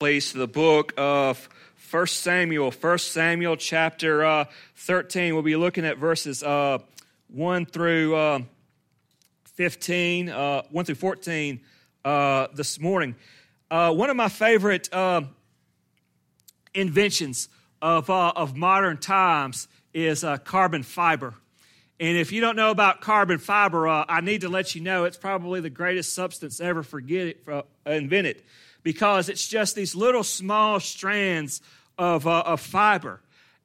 please, to the book of 1 Samuel, 1 Samuel chapter uh, 13. We'll be looking at verses uh, 1 through uh, 15, uh, 1 through 14 uh, this morning. Uh, one of my favorite inventions of, of modern times is carbon fiber. And if you don't know about carbon fiber, I need to let you know it's probably the greatest substance ever forget it, invented because it's just these little small strands of, uh, of fiber.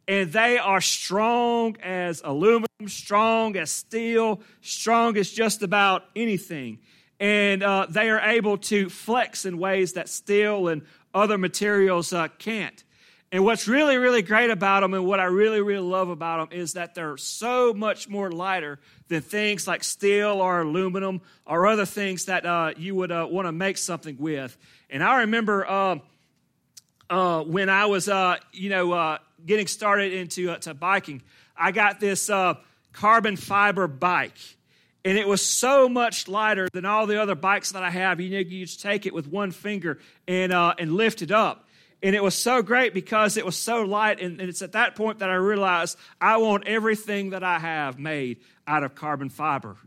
And they are strong as aluminum, strong as steel, strong as just about anything. And uh, they are able to flex in ways that steel and other materials uh, can't. And what's really, really great about them, and what I really, really love about them, is that they're so much more lighter than things like steel or aluminum or other things that uh, you would uh, want to make something with. And I remember uh, uh, when I was, uh, you know, uh, getting started into to biking, I got this carbon fiber bike. And it was so much lighter than all the other bikes that I have. You know, you just take it with one finger and, and lift it up. And it was so great because it was so light. And, and it's at that point that I realized I want everything that I have made out of carbon fiber.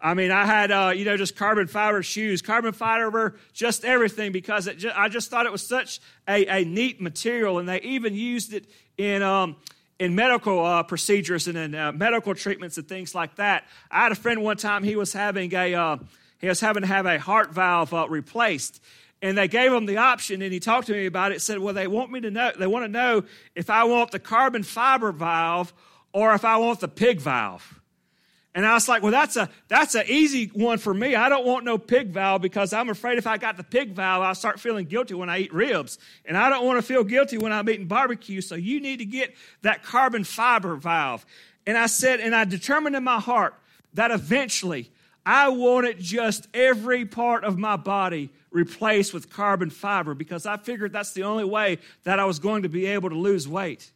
I mean, I had, uh, you know, just carbon fiber shoes, carbon fiber, just everything because just, I just thought it was such a, a neat material. And they even used it in, um, in medical uh, procedures and in uh, medical treatments and things like that. I had a friend one time, he was having a, uh, he was having to have a heart valve uh, replaced. And they gave him the option, and he talked to me about it. Said, "Well, they want me to know. They want to know if I want the carbon fiber valve or if I want the pig valve." And I was like, well, that's a that's an easy one for me. I don't want no pig valve because I'm afraid if I got the pig valve, I'll start feeling guilty when I eat ribs. And I don't want to feel guilty when I'm eating barbecue. So you need to get that carbon fiber valve. And I said, and I determined in my heart that eventually I wanted just every part of my body replaced with carbon fiber because I figured that's the only way that I was going to be able to lose weight.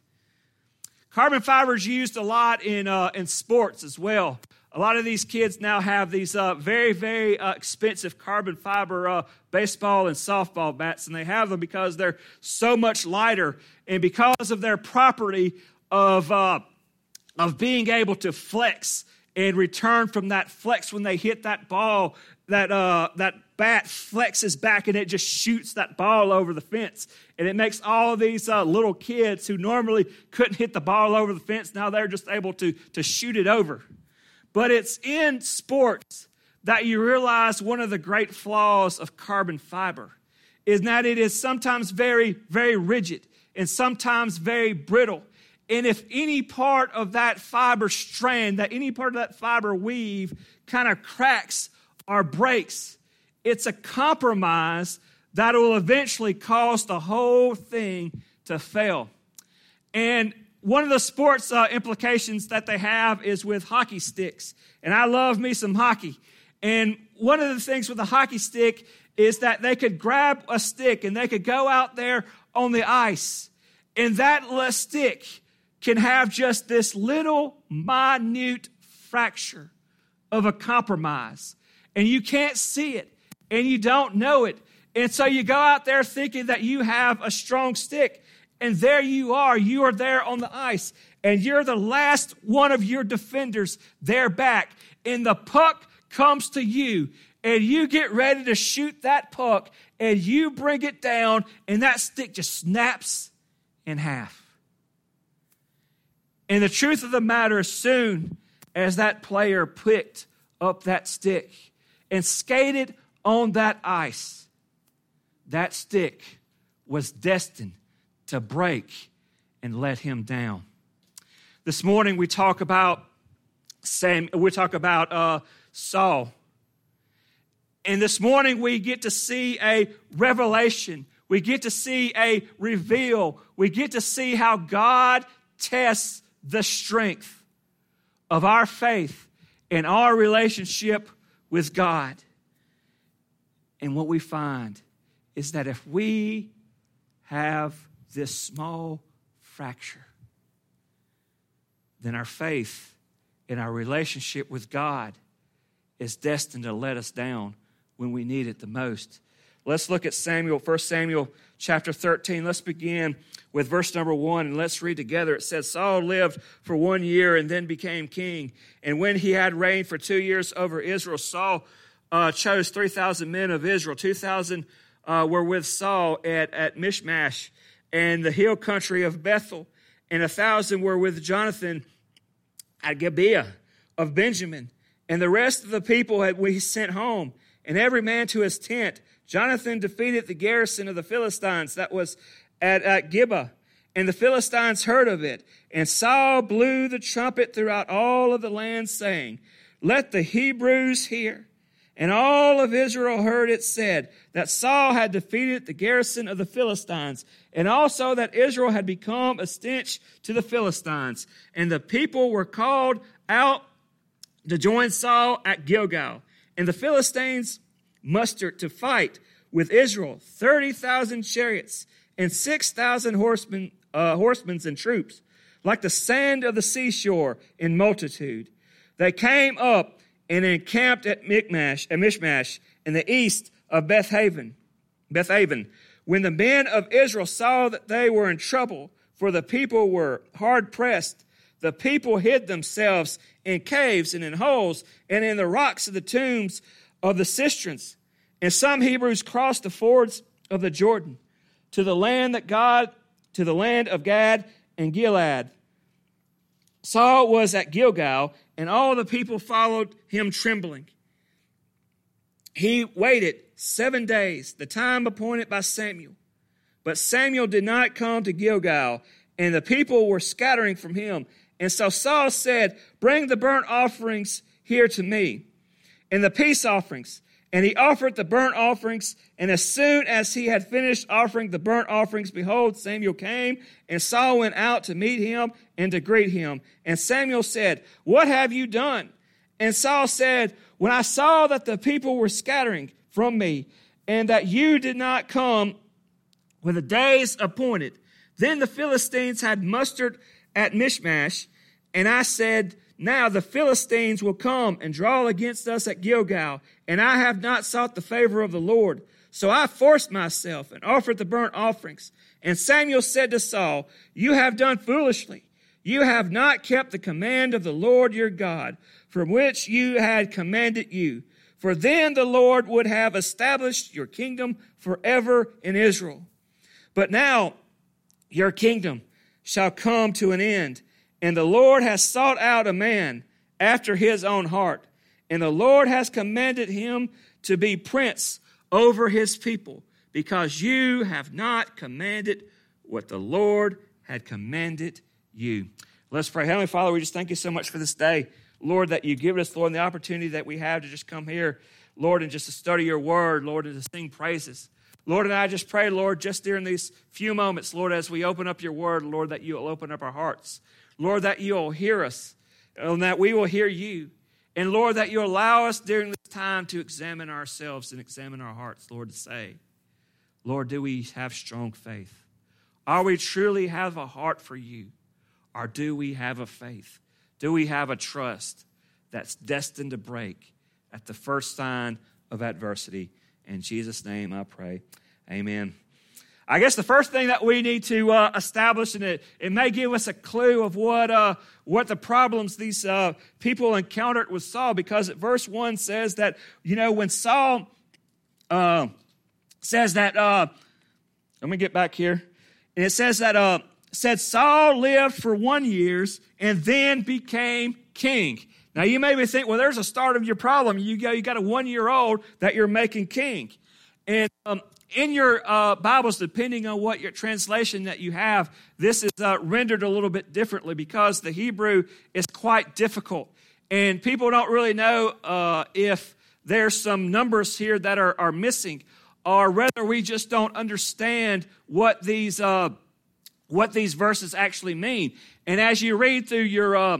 Carbon fiber is used a lot in, uh, in sports as well. A lot of these kids now have these uh, very, very uh, expensive carbon fiber uh, baseball and softball bats, and they have them because they're so much lighter and because of their property of, uh, of being able to flex and return from that flex when they hit that ball. That, uh, that bat flexes back and it just shoots that ball over the fence. And it makes all these uh, little kids who normally couldn't hit the ball over the fence, now they're just able to, to shoot it over. But it's in sports that you realize one of the great flaws of carbon fiber is that it is sometimes very, very rigid and sometimes very brittle. And if any part of that fiber strand, that any part of that fiber weave kind of cracks or breaks, it's a compromise that will eventually cause the whole thing to fail. And one of the sports uh, implications that they have is with hockey sticks. And I love me some hockey. And one of the things with a hockey stick is that they could grab a stick and they could go out there on the ice. And that stick can have just this little minute fracture of a compromise. And you can't see it and you don't know it. And so you go out there thinking that you have a strong stick. And there you are. You are there on the ice. And you're the last one of your defenders there back. And the puck comes to you. And you get ready to shoot that puck. And you bring it down. And that stick just snaps in half. And the truth of the matter, is, soon as that player picked up that stick and skated on that ice, that stick was destined to break and let him down. This morning we talk about Sam. We talk about uh, Saul, and this morning we get to see a revelation. We get to see a reveal. We get to see how God tests the strength of our faith and our relationship with God. And what we find is that if we have this small fracture, then our faith in our relationship with God is destined to let us down when we need it the most. Let's look at Samuel, 1 Samuel chapter 13. Let's begin with verse number one and let's read together. It says, Saul lived for one year and then became king. And when he had reigned for two years over Israel, Saul uh, chose 3,000 men of Israel. 2,000 uh, were with Saul at, at Michmash and the hill country of Bethel, and a thousand were with Jonathan at Gibeah of Benjamin. And the rest of the people had we sent home, and every man to his tent. Jonathan defeated the garrison of the Philistines that was at, at Gibeah, and the Philistines heard of it. And Saul blew the trumpet throughout all of the land, saying, Let the Hebrews hear. And all of Israel heard it said that Saul had defeated the garrison of the Philistines, and also that Israel had become a stench to the Philistines. And the people were called out to join Saul at Gilgal. And the Philistines mustered to fight with Israel 30,000 chariots and 6,000 horsemen, uh, horsemen and troops, like the sand of the seashore in multitude. They came up and encamped at Michmash, at Mishmash in the east of Bethaven. Bethaven. When the men of Israel saw that they were in trouble, for the people were hard pressed, the people hid themselves in caves and in holes and in the rocks of the tombs of the cisterns. And some Hebrews crossed the fords of the Jordan to the land that God, to the land of Gad and Gilead. Saul was at Gilgal and all the people followed him trembling. He waited seven days, the time appointed by Samuel. But Samuel did not come to Gilgal, and the people were scattering from him. And so Saul said, Bring the burnt offerings here to me, and the peace offerings. And he offered the burnt offerings. And as soon as he had finished offering the burnt offerings, behold, Samuel came, and Saul went out to meet him and to greet him. And Samuel said, What have you done? And Saul said, When I saw that the people were scattering from me, and that you did not come when the days appointed, then the Philistines had mustered at Michmash, and I said, now the Philistines will come and draw against us at Gilgal, and I have not sought the favor of the Lord. So I forced myself and offered the burnt offerings. And Samuel said to Saul, You have done foolishly. You have not kept the command of the Lord your God, from which you had commanded you. For then the Lord would have established your kingdom forever in Israel. But now your kingdom shall come to an end and the Lord has sought out a man after his own heart, and the Lord has commanded him to be prince over his people, because you have not commanded what the Lord had commanded you. Let's pray. Heavenly Father, we just thank you so much for this day. Lord, that you give us, Lord, and the opportunity that we have to just come here, Lord, and just to study your word, Lord, and to sing praises. Lord, and I just pray, Lord, just during these few moments, Lord, as we open up your word, Lord, that you'll open up our hearts. Lord, that you'll hear us and that we will hear you. And Lord, that you allow us during this time to examine ourselves and examine our hearts, Lord, to say, Lord, do we have strong faith? Are we truly have a heart for you? Or do we have a faith? Do we have a trust that's destined to break at the first sign of adversity? In Jesus' name I pray. Amen. I guess the first thing that we need to uh, establish, and it, it may give us a clue of what, uh, what the problems these uh, people encountered with Saul, because verse 1 says that, you know, when Saul uh, says that, uh, let me get back here, and it says that, uh, said Saul lived for one years and then became king. Now you maybe think, well, there's a start of your problem. You go, you got a one year old that you're making king. And um, in your uh, Bibles, depending on what your translation that you have, this is uh, rendered a little bit differently because the Hebrew is quite difficult. And people don't really know uh, if there's some numbers here that are, are missing, or whether we just don't understand what these, uh, what these verses actually mean. And as you read through your uh,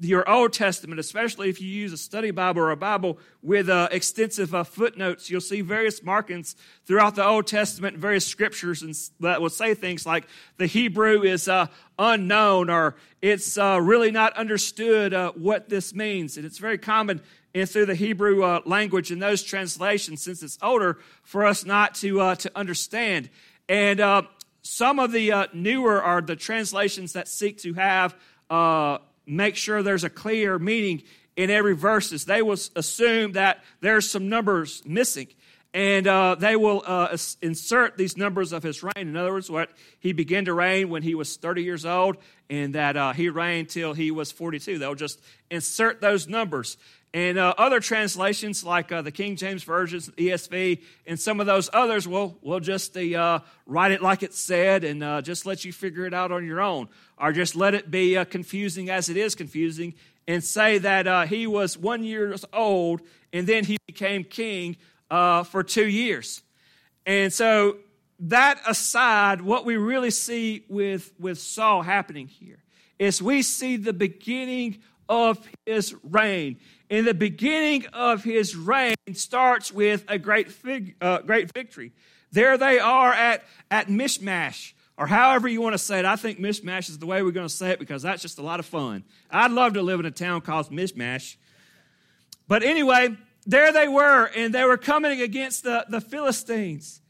your Old Testament, especially if you use a study Bible or a Bible with uh, extensive uh, footnotes, you'll see various markings throughout the Old Testament, various scriptures, and that will say things like the Hebrew is uh, unknown or it's uh, really not understood uh, what this means. And it's very common in, through the Hebrew uh, language in those translations, since it's older, for us not to to understand. And some of the newer are the translations that seek to have uh, make sure there's a clear meaning in every verses. They will assume that there's some numbers missing. And uh, they will uh, insert these numbers of his reign. In other words, what he began to reign when he was 30 years old, and that uh, he reigned till he was 42. They'll just insert those numbers. And uh, other translations, like uh, the King James Version, ESV, and some of those others, will will just uh, write it like it said and uh, just let you figure it out on your own. Or just let it be uh, confusing as it is confusing and say that uh, he was one years old and then he became king for two years. And so, that aside, what we really see with, with Saul happening here is we see the beginning of his reign in the beginning of his reign starts with a great, fig, uh, great victory. There they are at, at Mishmash, or however you want to say it. I think Mishmash is the way we're going to say it because that's just a lot of fun. I'd love to live in a town called Mishmash. But anyway, there they were, and they were coming against the, the Philistines.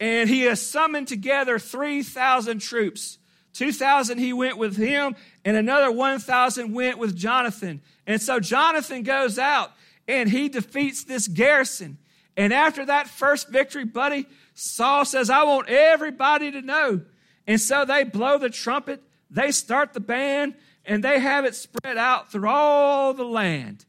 And he has summoned together 3,000 troops. 2,000 he went with him, and another 1,000 went with Jonathan. And so Jonathan goes out and he defeats this garrison. And after that first victory, buddy, Saul says, I want everybody to know. And so they blow the trumpet, they start the band, and they have it spread out through all the land.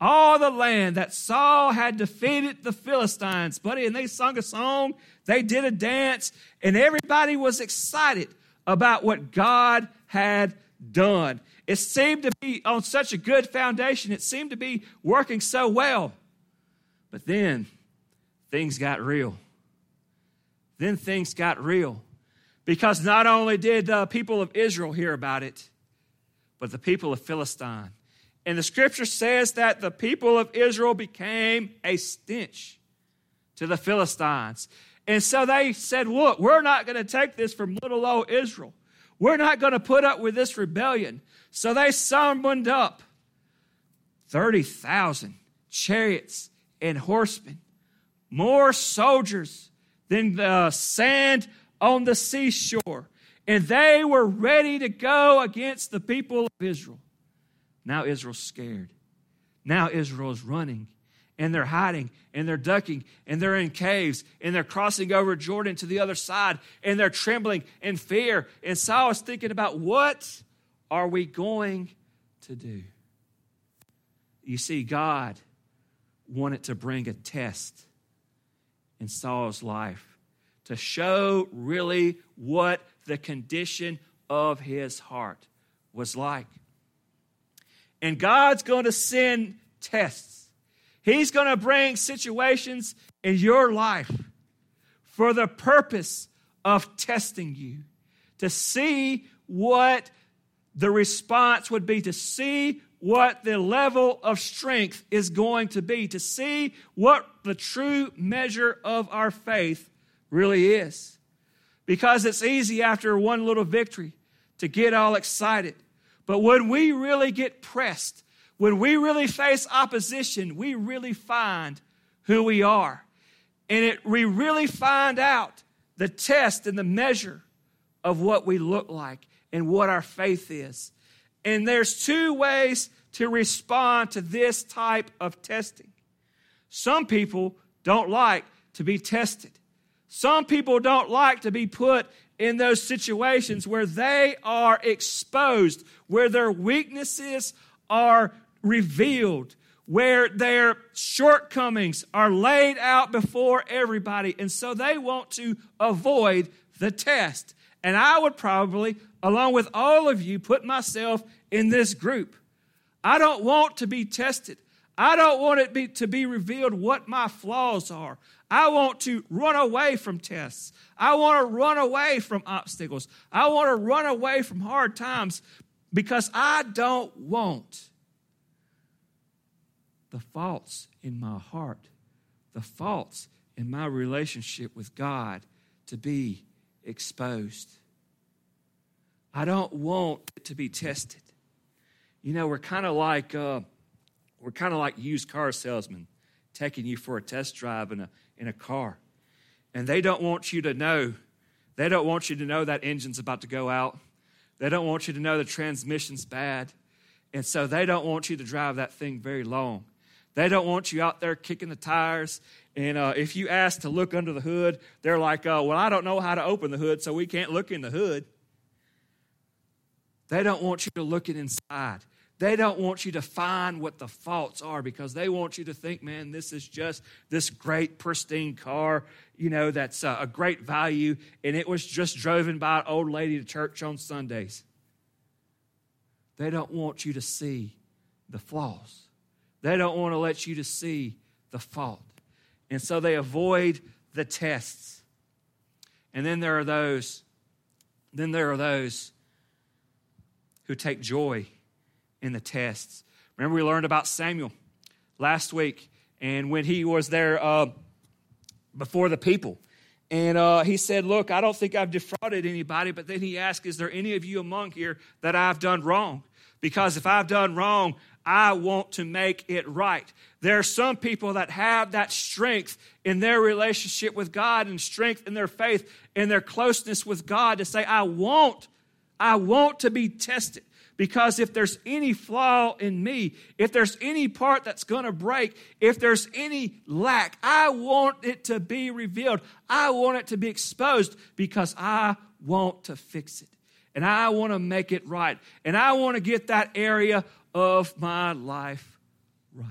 All the land that Saul had defeated the Philistines, buddy. And they sung a song, they did a dance, and everybody was excited about what God had done. It seemed to be on such a good foundation. It seemed to be working so well. But then things got real. Then things got real. Because not only did the people of Israel hear about it, but the people of Philistine. And the scripture says that the people of Israel became a stench to the Philistines. And so they said, Look, we're not going to take this from little old Israel. We're not going to put up with this rebellion. So they summoned up 30,000 chariots and horsemen, more soldiers than the sand on the seashore. And they were ready to go against the people of Israel. Now Israel's scared. Now Israel is running and they're hiding and they're ducking and they're in caves and they're crossing over Jordan to the other side and they're trembling in fear. And Saul is thinking about what are we going to do? You see, God wanted to bring a test in Saul's life to show really what the condition of his heart was like. And God's going to send tests. He's going to bring situations in your life for the purpose of testing you to see what the response would be to see what the level of strength is going to be, to see what the true measure of our faith really is. Because it's easy after one little victory to get all excited. But when we really get pressed, when we really face opposition, we really find who we are. And it, we really find out the test and the measure of what we look like and what our faith is. And there's two ways to respond to this type of testing. Some people don't like to be tested. Some people don't like to be put in those situations where they are exposed, where their weaknesses are revealed, where their shortcomings are laid out before everybody. And so they want to avoid the test. And I would probably along with all of you, put myself in this group. I don't want to be tested. I don't want it be, to be revealed what my flaws are. I want to run away from tests. I want to run away from obstacles. I want to run away from hard times because I don't want the faults in my heart, the faults in my relationship with God to be exposed. I don't want it to be tested. You know, we're kind of like uh, we're kind of like used car salesmen taking you for a test drive in a in a car, and they don't want you to know They don't want you to know that engine's about to go out. They don't want you to know the transmission's bad. And so they don't want you to drive that thing very long. They don't want you out there kicking the tires. And uh, if you ask to look under the hood, they're like, uh, well, I don't know how to open the hood, so we can't look in the hood. They don't want you to look it inside. They don't want you to find what the faults are because they want you to think, man, this is just this great, pristine car, you know, that's uh, a great value, and it was just driven by an old lady to church on Sundays. They don't want you to see the flaws. They don't want to let you to see the fault. And so they avoid the tests. And then there are those, then there are those who take joy in the tests. Remember, we learned about Samuel last week, and when he was there uh, before the people. And uh, he said, Look, I don't think I've defrauded anybody. But then he asked, Is there any of you among here that I've done wrong? Because if I've done wrong, I want to make it right. There are some people that have that strength in their relationship with God and strength in their faith and their closeness with God to say, I want, I want to be tested. Because if there's any flaw in me, if there's any part that's going to break, if there's any lack, I want it to be revealed. I want it to be exposed because I want to fix it. And I want to make it right. And I want to get that area of my life right.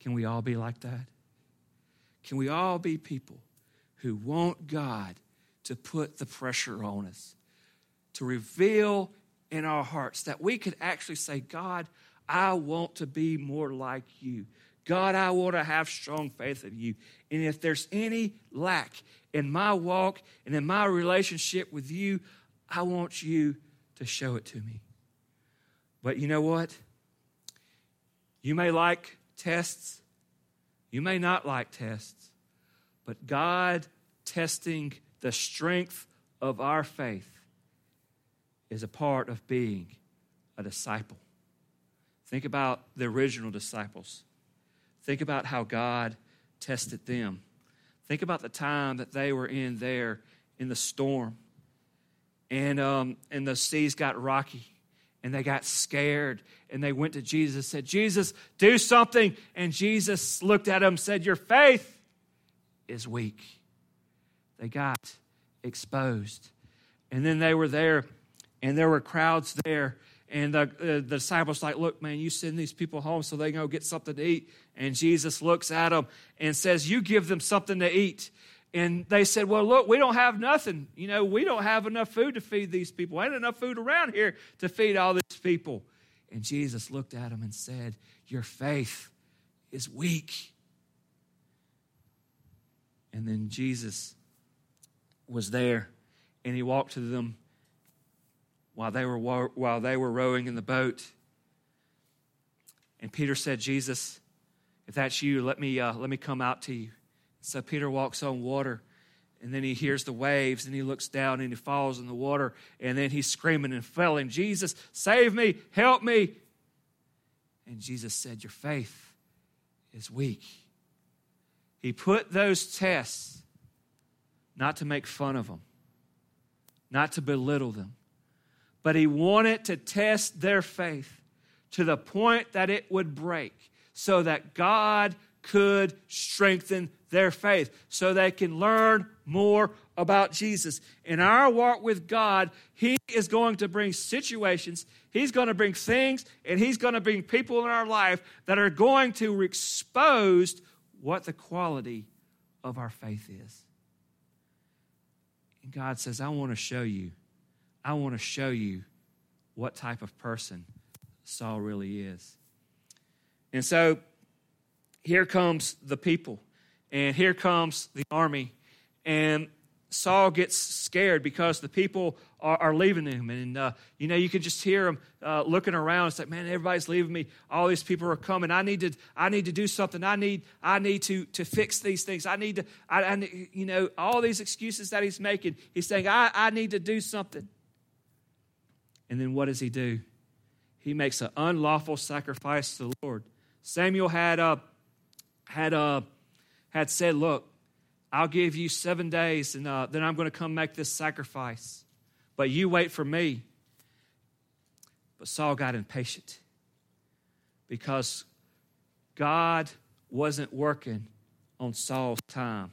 Can we all be like that? Can we all be people who want God to put the pressure on us? to reveal in our hearts that we could actually say, God, I want to be more like you. God, I want to have strong faith of you. And if there's any lack in my walk and in my relationship with you, I want you to show it to me. But you know what? You may like tests, you may not like tests, but God testing the strength of our faith is a part of being a disciple. Think about the original disciples. Think about how God tested them. Think about the time that they were in there in the storm. And, um, and the seas got rocky and they got scared and they went to Jesus said, Jesus, do something. And Jesus looked at them said, Your faith is weak. They got exposed. And then they were there and there were crowds there. And the, uh, the disciples like, look, man, you send these people home so they can go get something to eat. And Jesus looks at them and says, you give them something to eat. And they said, well, look, we don't have nothing. You know, we don't have enough food to feed these people. We ain't enough food around here to feed all these people. And Jesus looked at them and said, your faith is weak. And then Jesus was there and he walked to them while they were, while they were rowing in the boat. And Peter said, Jesus, if that's you, let me, uh, let me come out to you. So Peter walks on water, and then he hears the waves, and he looks down and he falls in the water, and then he's screaming and failing, Jesus, save me, help me. And Jesus said, Your faith is weak. He put those tests not to make fun of them, not to belittle them, but he wanted to test their faith to the point that it would break so that God could strengthen their faith so they can learn more about Jesus. In our walk with God, He is going to bring situations, He's going to bring things, and He's going to bring people in our life that are going to expose what the quality of our faith is. And God says, I want to show you I want to show you what type of person Saul really is. And so here comes the people, and here comes the army, and Saul gets scared because the people are, are leaving him. And, uh, you know, you can just hear him uh, looking around. It's like, man, everybody's leaving me. All these people are coming. I need to, I need to do something. I need, I need to, to fix these things. I need to, I, I you know, all these excuses that he's making. He's saying, I, I need to do something. And then what does he do? He makes an unlawful sacrifice to the Lord. Samuel had uh, had uh, had said, "Look, I'll give you seven days, and uh, then I'm going to come make this sacrifice. But you wait for me. But Saul got impatient because God wasn't working on Saul's time.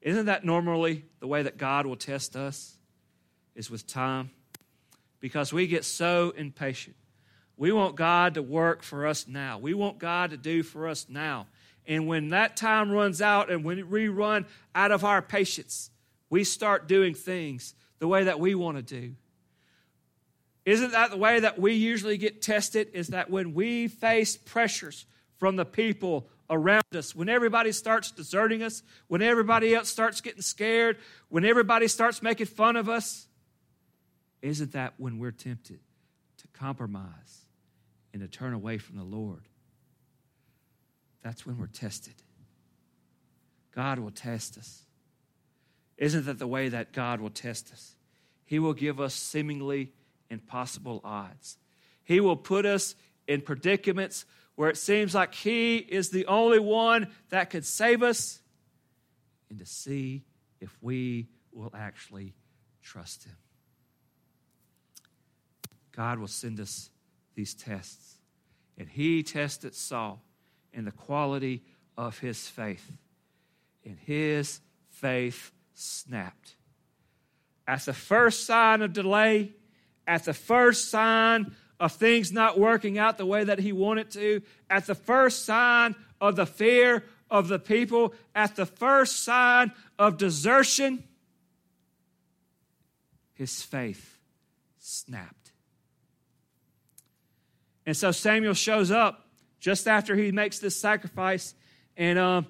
Isn't that normally the way that God will test us? Is with time? Because we get so impatient. We want God to work for us now. We want God to do for us now. And when that time runs out and when we run out of our patience, we start doing things the way that we want to do. Isn't that the way that we usually get tested? Is that when we face pressures from the people around us, when everybody starts deserting us, when everybody else starts getting scared, when everybody starts making fun of us, isn't that when we're tempted to compromise and to turn away from the Lord? That's when we're tested. God will test us. Isn't that the way that God will test us? He will give us seemingly impossible odds. He will put us in predicaments where it seems like He is the only one that could save us, and to see if we will actually trust Him. God will send us these tests. And He tested Saul in the quality of his faith. And his faith snapped. At the first sign of delay, at the first sign of things not working out the way that he wanted to, at the first sign of the fear of the people, at the first sign of desertion, his faith snapped. And so Samuel shows up just after he makes this sacrifice, and, um,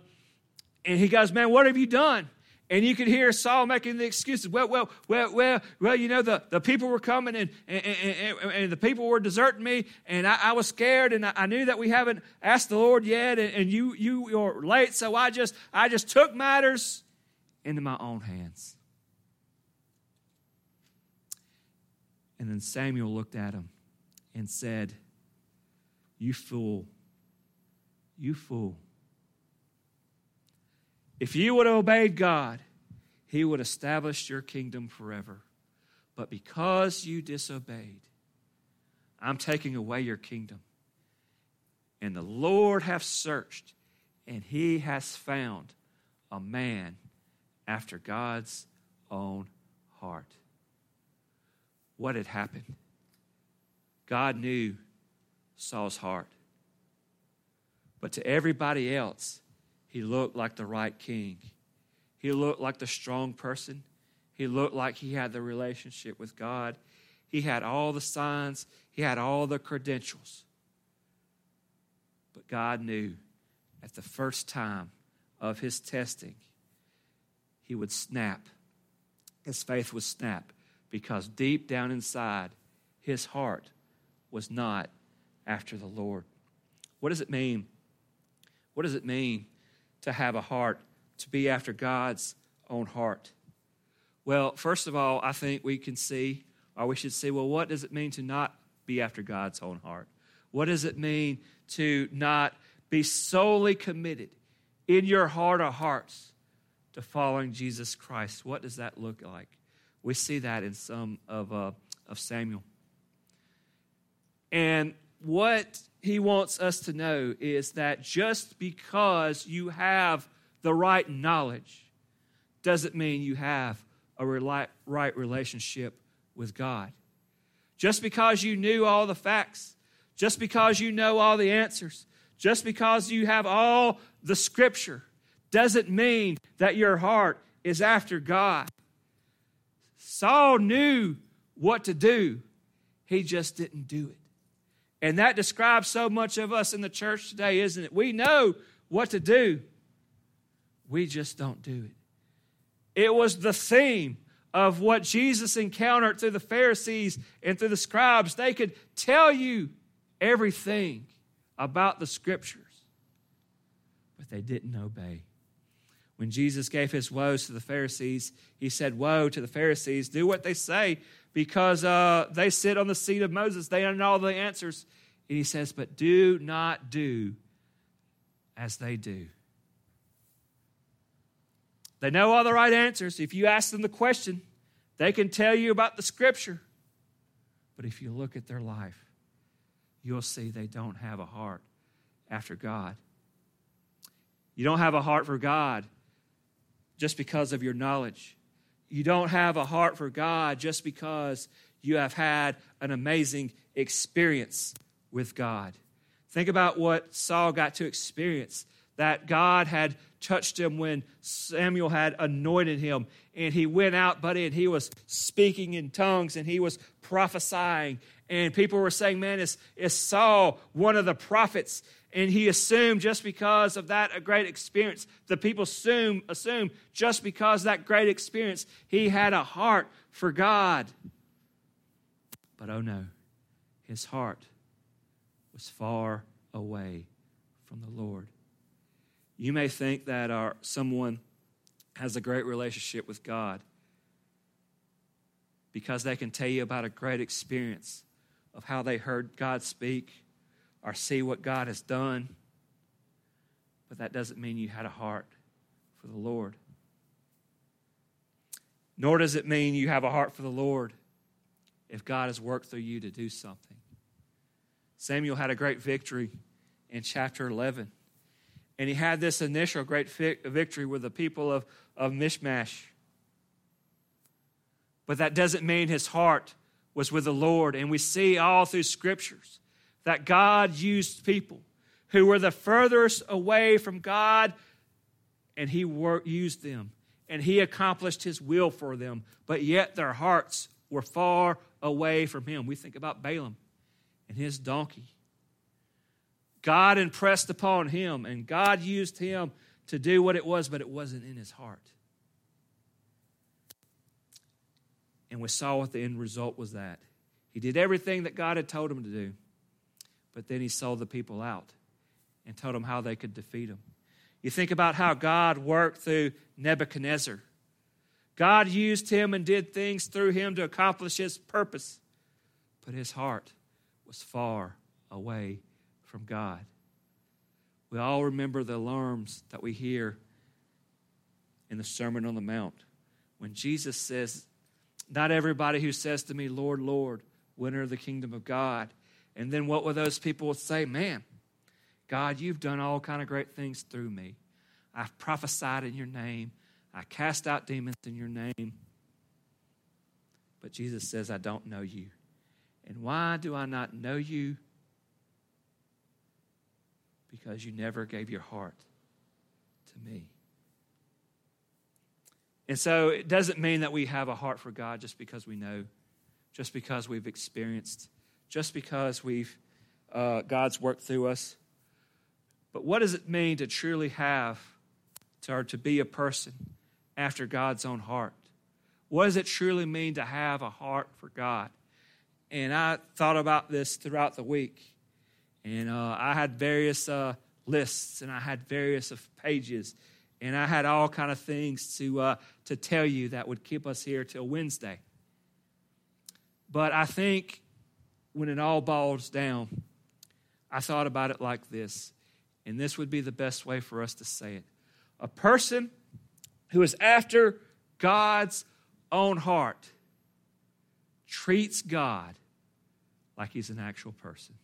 and he goes, Man, what have you done? And you could hear Saul making the excuses. Well, well, well, well, well, you know, the, the people were coming and, and, and, and the people were deserting me, and I, I was scared, and I, knew that we haven't asked the Lord yet, and, and you, you were late, so I just, I just took matters into my own hands. And then Samuel looked at him and said, You fool, you fool. If you would have obeyed God, He would establish your kingdom forever. But because you disobeyed, I'm taking away your kingdom. And the Lord hath searched, and He has found a man after God's own heart. What had happened? God knew Saul's heart. But to everybody else, he looked like the right king. He looked like the strong person. He looked like he had the relationship with God. He had all the signs, he had all the credentials. But God knew at the first time of his testing, he would snap. His faith would snap because deep down inside, his heart was not after the Lord. What does it mean? What does it mean to have a heart, to be after God's own heart? Well, first of all, I think we can see, or we should see, well, what does it mean to not be after God's own heart? What does it mean to not be solely committed in your heart of hearts to following Jesus Christ? What does that look like? We see that in some of, uh, of Samuel. And what he wants us to know is that just because you have the right knowledge doesn't mean you have a right relationship with God. Just because you knew all the facts, just because you know all the answers, just because you have all the scripture, doesn't mean that your heart is after God. Saul knew what to do, he just didn't do it. And that describes so much of us in the church today, isn't it? We know what to do, we just don't do it. It was the theme of what Jesus encountered through the Pharisees and through the scribes. They could tell you everything about the scriptures, but they didn't obey. When Jesus gave his woes to the Pharisees, he said, Woe to the Pharisees, do what they say, because uh, they sit on the seat of Moses. They know all the answers. And he says, But do not do as they do. They know all the right answers. If you ask them the question, they can tell you about the scripture. But if you look at their life, you'll see they don't have a heart after God. You don't have a heart for God just because of your knowledge. You don't have a heart for God just because you have had an amazing experience with God. Think about what Saul got to experience that God had touched him when Samuel had anointed him. And he went out, buddy, and he was speaking in tongues and he was prophesying. And people were saying, Man, is, is Saul one of the prophets? And he assumed just because of that a great experience, the people assume, assume just because that great experience, he had a heart for God. But oh no, his heart was far away from the Lord. You may think that our, someone has a great relationship with God because they can tell you about a great experience of how they heard God speak or see what God has done. But that doesn't mean you had a heart for the Lord. Nor does it mean you have a heart for the Lord if God has worked through you to do something. Samuel had a great victory in chapter 11. And he had this initial great victory with the people of, of Michmash. But that doesn't mean his heart was with the Lord. And we see all through scriptures that God used people who were the furthest away from God, and he used them. And he accomplished his will for them, but yet their hearts were far away from him. We think about Balaam and his donkey. God impressed upon him, and God used him to do what it was, but it wasn't in his heart. And we saw what the end result was that. He did everything that God had told him to do, but then he sold the people out and told them how they could defeat him. You think about how God worked through Nebuchadnezzar. God used him and did things through him to accomplish his purpose, but his heart was far away from God. We all remember the alarms that we hear in the Sermon on the Mount when Jesus says, Not everybody who says to me, Lord, Lord, will enter the kingdom of God. And then what will those people say? Man, God, you've done all kind of great things through me. I've prophesied in your name. I cast out demons in your name. But Jesus says, I don't know you. And why do I not know you? because you never gave your heart to me. And so it doesn't mean that we have a heart for God just because we know, just because we've experienced, just because we've uh, God's worked through us. But what does it mean to truly have, to, or to be a person after God's own heart? What does it truly mean to have a heart for God? And I thought about this throughout the week. And uh, I had various uh, lists and I had various pages and I had all kind of things to, uh, to tell you that would keep us here till Wednesday. But I think when it all boils down, I thought about it like this, and this would be the best way for us to say it. A person who is after God's own heart treats God like he's an actual person.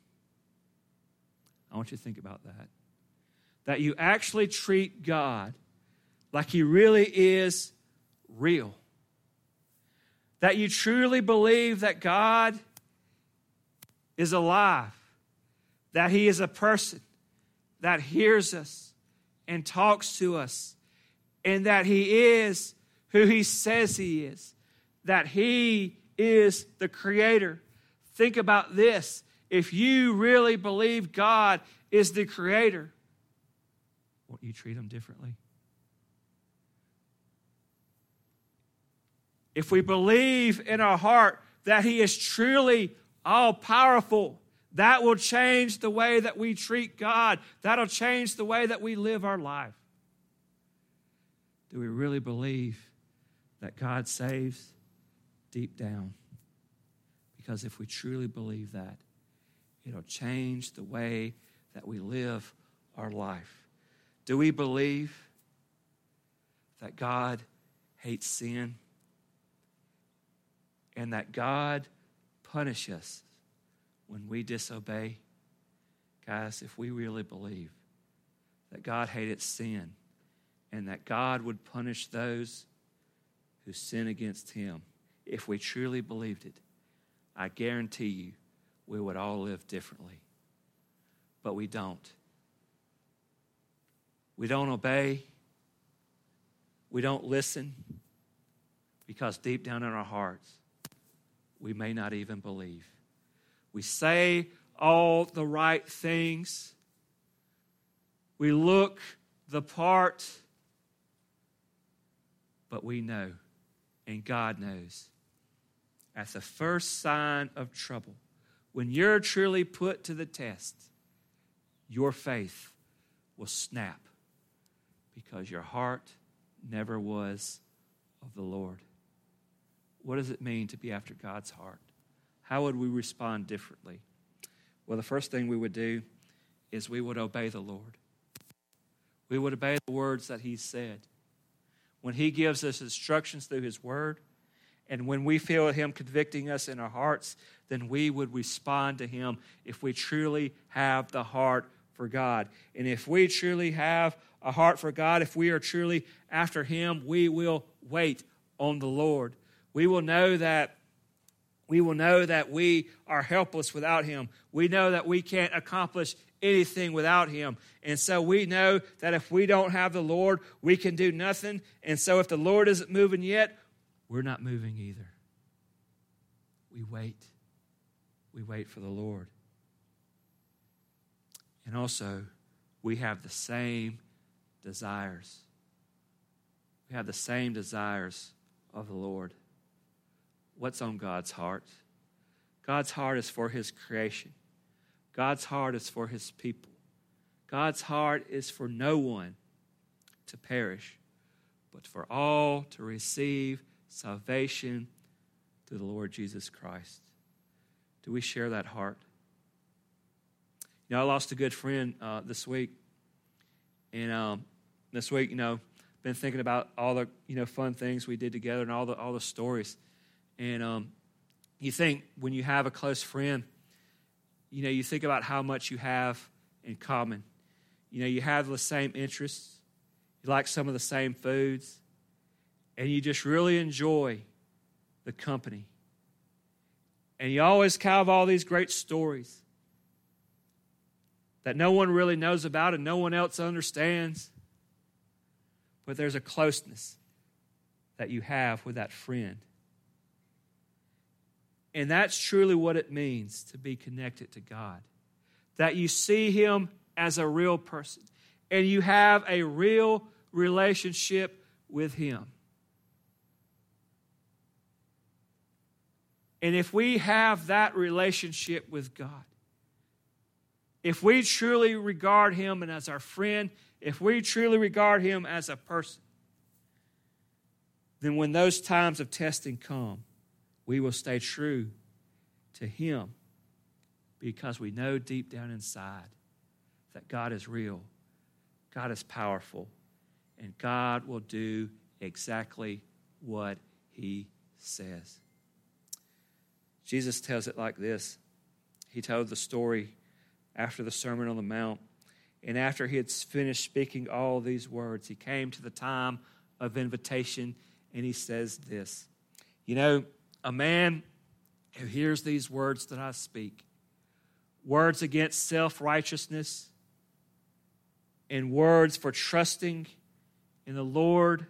I want you to think about that. That you actually treat God like He really is real. That you truly believe that God is alive, that He is a person that hears us and talks to us, and that He is who He says He is, that He is the Creator. Think about this if you really believe God is the creator, won't you treat him differently? If we believe in our heart that he is truly all powerful, that will change the way that we treat God. That'll change the way that we live our life. Do we really believe that God saves deep down? Because if we truly believe that, It'll change the way that we live our life. Do we believe that God hates sin and that God punishes us when we disobey? Guys, if we really believe that God hated sin and that God would punish those who sin against him, if we truly believed it, I guarantee you we would all live differently. But we don't. We don't obey. We don't listen because deep down in our hearts, we may not even believe. We say all the right things. We look the part, but we know, and God knows, at the first sign of trouble, when you're truly put to the test, your faith will snap because your heart never was of the Lord. What does it mean to be after God's heart? How would we respond differently? Well, the first thing we would do is we would obey the Lord. We would obey the words that He said. When He gives us instructions through His Word, and when we feel Him convicting us in our hearts, then we would respond to Him if we truly have the heart for God. And if we truly have a heart for God, if we are truly after Him, we will wait on the Lord. We will know that we will know that we are helpless without him. We know that we can't accomplish anything without him. And so we know that if we don't have the Lord, we can do nothing. And so if the Lord isn't moving yet, we're not moving either. We wait. We wait for the Lord. And also, we have the same desires. We have the same desires of the Lord. What's on God's heart? God's heart is for His creation, God's heart is for His people. God's heart is for no one to perish, but for all to receive salvation through the Lord Jesus Christ. Do we share that heart? You know, I lost a good friend uh, this week, and um, this week, you know, been thinking about all the you know fun things we did together and all the all the stories. And um, you think when you have a close friend, you know, you think about how much you have in common. You know, you have the same interests, you like some of the same foods, and you just really enjoy the company. And you always have all these great stories that no one really knows about and no one else understands. But there's a closeness that you have with that friend. And that's truly what it means to be connected to God. That you see Him as a real person and you have a real relationship with Him. And if we have that relationship with God, if we truly regard Him and as our friend, if we truly regard Him as a person, then when those times of testing come, we will stay true to Him because we know deep down inside that God is real, God is powerful, and God will do exactly what He says. Jesus tells it like this He told the story after the Sermon on the Mount. And after he had finished speaking all these words, he came to the time of invitation and he says this You know, a man who hears these words that I speak, words against self righteousness, and words for trusting in the Lord.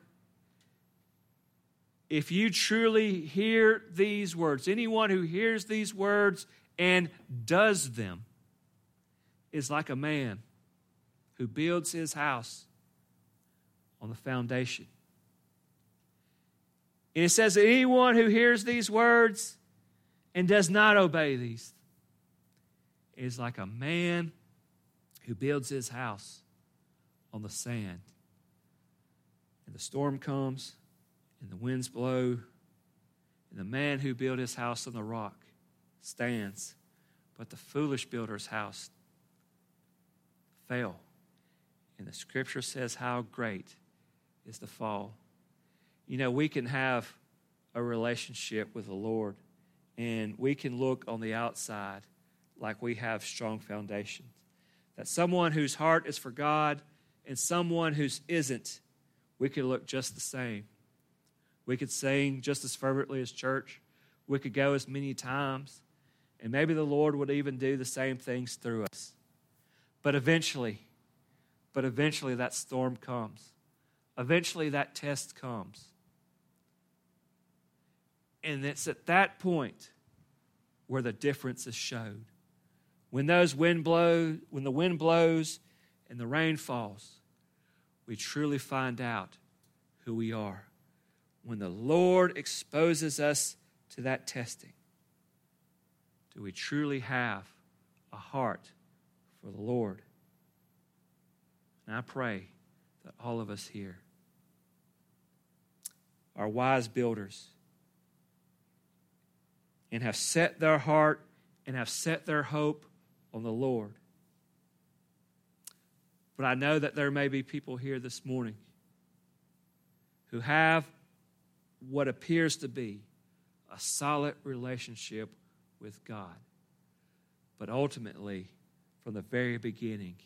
If you truly hear these words, anyone who hears these words and does them is like a man who builds his house on the foundation and it says that anyone who hears these words and does not obey these is like a man who builds his house on the sand. And the storm comes, and the winds blow, and the man who built his house on the rock stands. But the foolish builder's house fell. And the scripture says how great is the fall you know, we can have a relationship with the Lord and we can look on the outside like we have strong foundations. That someone whose heart is for God and someone whose isn't, we could look just the same. We could sing just as fervently as church. We could go as many times. And maybe the Lord would even do the same things through us. But eventually, but eventually that storm comes. Eventually that test comes. And it's at that point where the difference is showed. When those wind blow, when the wind blows and the rain falls, we truly find out who we are. When the Lord exposes us to that testing, do we truly have a heart for the Lord? And I pray that all of us here are wise builders and have set their heart and have set their hope on the Lord. But I know that there may be people here this morning who have what appears to be a solid relationship with God. But ultimately, from the very beginning,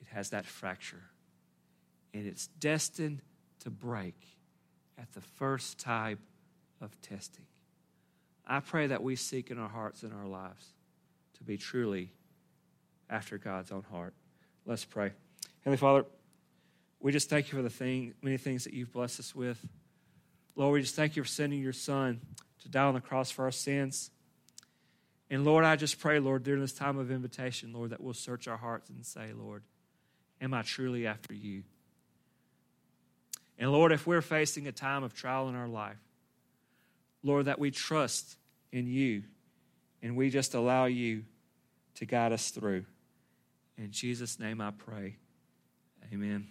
it has that fracture. And it's destined to break at the first type of testing. I pray that we seek in our hearts and our lives to be truly after God's own heart. Let's pray. Heavenly Father, we just thank you for the thing, many things that you've blessed us with. Lord, we just thank you for sending your Son to die on the cross for our sins. And Lord, I just pray, Lord, during this time of invitation, Lord, that we'll search our hearts and say, Lord, am I truly after you? And Lord, if we're facing a time of trial in our life, Lord, that we trust in you and we just allow you to guide us through. In Jesus' name I pray. Amen.